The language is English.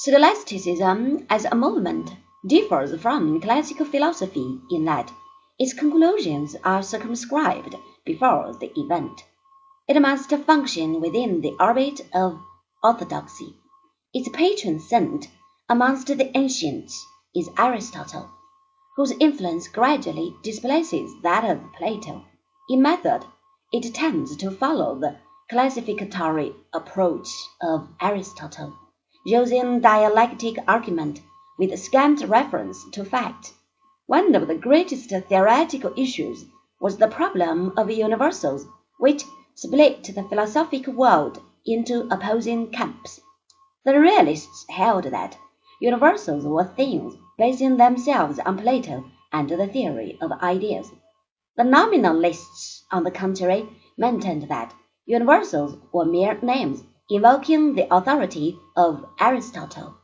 Scholasticism as a movement differs from classical philosophy in that its conclusions are circumscribed before the event. It must function within the orbit of orthodoxy. Its patron saint amongst the ancients is Aristotle, whose influence gradually displaces that of Plato. In method, it tends to follow the classificatory approach of Aristotle using dialectic argument with scant reference to fact. One of the greatest theoretical issues was the problem of universals, which split the philosophic world into opposing camps. The realists held that universals were things basing themselves on Plato and the theory of ideas. The nominalists, on the contrary, maintained that universals were mere names invoking the authority of Aristotle.